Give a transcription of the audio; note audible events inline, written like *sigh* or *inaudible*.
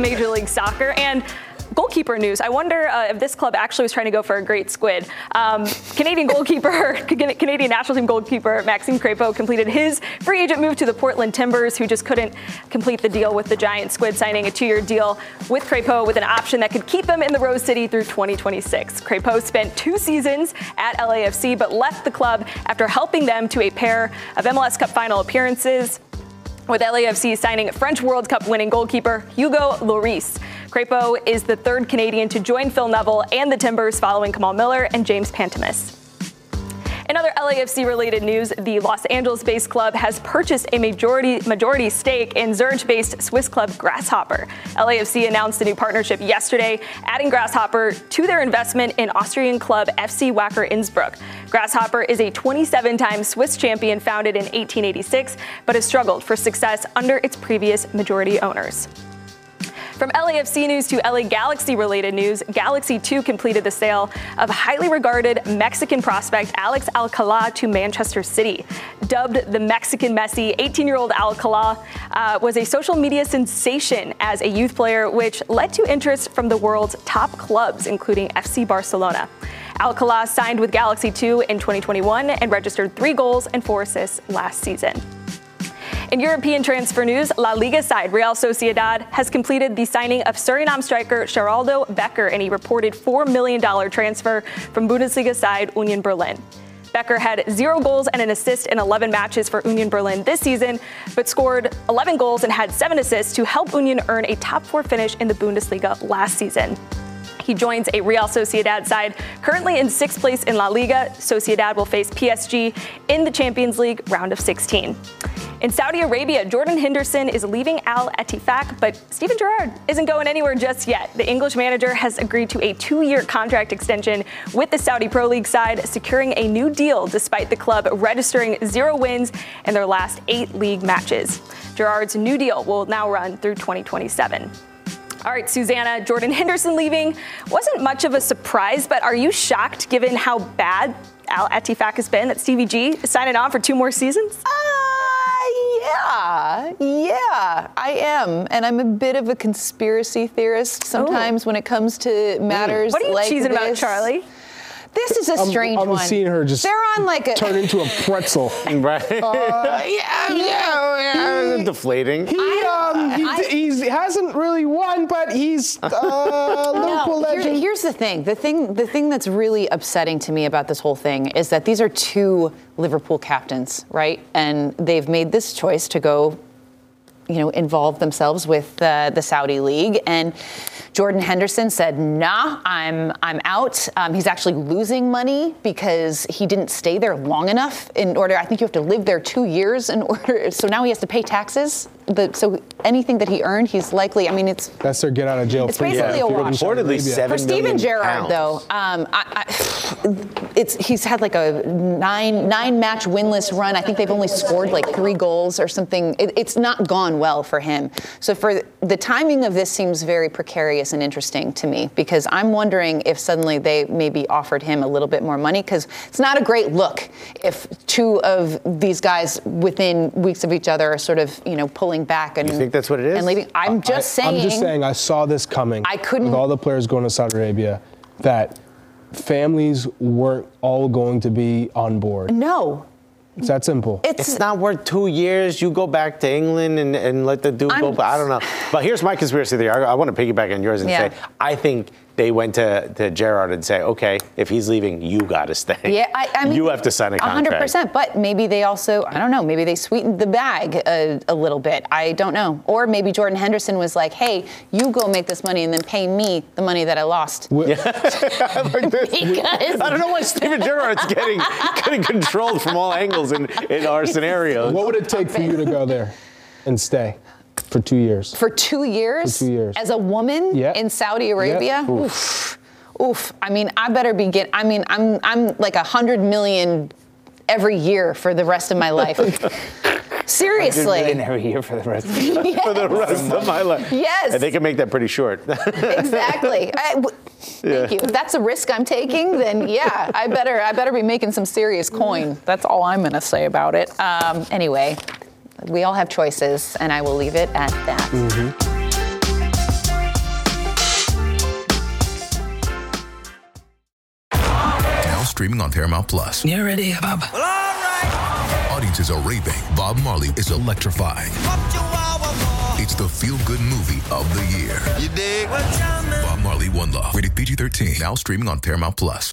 Major League Soccer and goalkeeper news. I wonder uh, if this club actually was trying to go for a great squid. Um, Canadian goalkeeper, *laughs* Canadian national team goalkeeper Maxime Crepeau completed his free agent move to the Portland Timbers, who just couldn't complete the deal with the giant squid, signing a two-year deal with Crepeau with an option that could keep him in the Rose City through 2026. Crepeau spent two seasons at LAFC, but left the club after helping them to a pair of MLS Cup final appearances with LAFC signing French World Cup winning goalkeeper Hugo Lloris. Crepeau is the third Canadian to join Phil Neville and the Timbers following Kamal Miller and James Pantemis. In other LAFC related news, the Los Angeles based club has purchased a majority, majority stake in Zurich based Swiss club Grasshopper. LAFC announced a new partnership yesterday, adding Grasshopper to their investment in Austrian club FC Wacker Innsbruck. Grasshopper is a 27 time Swiss champion founded in 1886, but has struggled for success under its previous majority owners. From LAFC news to LA Galaxy related news, Galaxy 2 completed the sale of highly regarded Mexican prospect Alex Alcala to Manchester City. Dubbed the Mexican Messi, 18 year old Alcala uh, was a social media sensation as a youth player, which led to interest from the world's top clubs, including FC Barcelona. Alcala signed with Galaxy 2 in 2021 and registered three goals and four assists last season. In European transfer news, La Liga side Real Sociedad has completed the signing of Suriname striker Sheraldo Becker in a reported $4 million transfer from Bundesliga side Union Berlin. Becker had zero goals and an assist in 11 matches for Union Berlin this season, but scored 11 goals and had seven assists to help Union earn a top four finish in the Bundesliga last season. He joins a Real Sociedad side currently in sixth place in La Liga. Sociedad will face PSG in the Champions League round of 16. In Saudi Arabia, Jordan Henderson is leaving Al Ettifaq, but Steven Gerrard isn't going anywhere just yet. The English manager has agreed to a two year contract extension with the Saudi Pro League side, securing a new deal despite the club registering zero wins in their last eight league matches. Gerrard's new deal will now run through 2027. All right, Susannah, Jordan Henderson leaving wasn't much of a surprise, but are you shocked given how bad Al Ettifaq has been that Stevie G is signing on for two more seasons? Uh, yeah, yeah, I am, and I'm a bit of a conspiracy theorist sometimes Ooh. when it comes to matters. What are you like cheesing this. about, Charlie? This is a strange I'm, I'm one. seeing her just They're on like a turn into a pretzel. *laughs* right. Uh, *laughs* yeah, yeah, yeah. *laughs* Deflating. He, um, he, I, he hasn't really won, but he's *laughs* uh, Liverpool no, legend. Here, here's the thing. The thing. The thing that's really upsetting to me about this whole thing is that these are two Liverpool captains, right? And they've made this choice to go you know, involved themselves with uh, the Saudi league. And Jordan Henderson said, "Nah, I'm I'm out." Um, he's actually losing money because he didn't stay there long enough. In order, I think you have to live there two years in *laughs* order. So now he has to pay taxes. The, so anything that he earned, he's likely. I mean, it's That's their get out of jail It's free basically card. a If wash. Reportedly seven for Steven million Gerrard, though, um, I, I, it's he's had like a nine nine match winless run. I think they've only scored like three goals or something. It, it's not gone well for him. So for the timing of this seems very precarious and interesting to me because I'm wondering if suddenly they maybe offered him a little bit more money because it's not a great look if two of these guys within weeks of each other are sort of you know pulling back and You think that's what it is? and leaving. I'm just I, saying. I'm just saying, I saw this coming. I couldn't- With all the players going to Saudi Arabia, that families weren't all going to be on board. no, It's that simple. it's, It's not worth two years. You go back to England and, and let the dude go. I'm- But I don't know. But here's my conspiracy theory. I, I want to piggyback on yours and Yeah. say I think they went to, to Gerrard and say, okay, if he's leaving, you got to stay. Yeah, I, I mean, you have to sign a contract. 100%. But maybe they also, I don't know, maybe they sweetened the bag a, a little bit. I don't know. Or maybe Jordan Henderson was like, hey, you go make this money and then pay me the money that I lost. I like this. Because- *laughs* I don't know why Steven Gerrard's getting getting controlled from all angles in, in our *laughs* scenarios. what would it take for you to go there and stay for two years? For two years? For two years. As a woman Yeah. in Saudi Arabia? Yeah. Oof. Oof. I mean, I better be get. I mean, I'm I'm like a hundred million every year for the rest of my life. *laughs* Seriously. every year for the rest of *laughs* for the rest of my life. Yes. And they can make that pretty short. *laughs* exactly. I- w- Thank you. If that's a risk I'm taking, then yeah, I better I better be making some serious coin. That's all I'm gonna say about it. Um, anyway, we all have choices, and I will leave it at that. Now streaming on Paramount Plus. You ready, Bob? Audiences are raving. Bob Marley is electrifying. It's the feel-good movie of the year. You dig? Bob Marley One Love. Rated PG-13. Now streaming on Paramount Plus.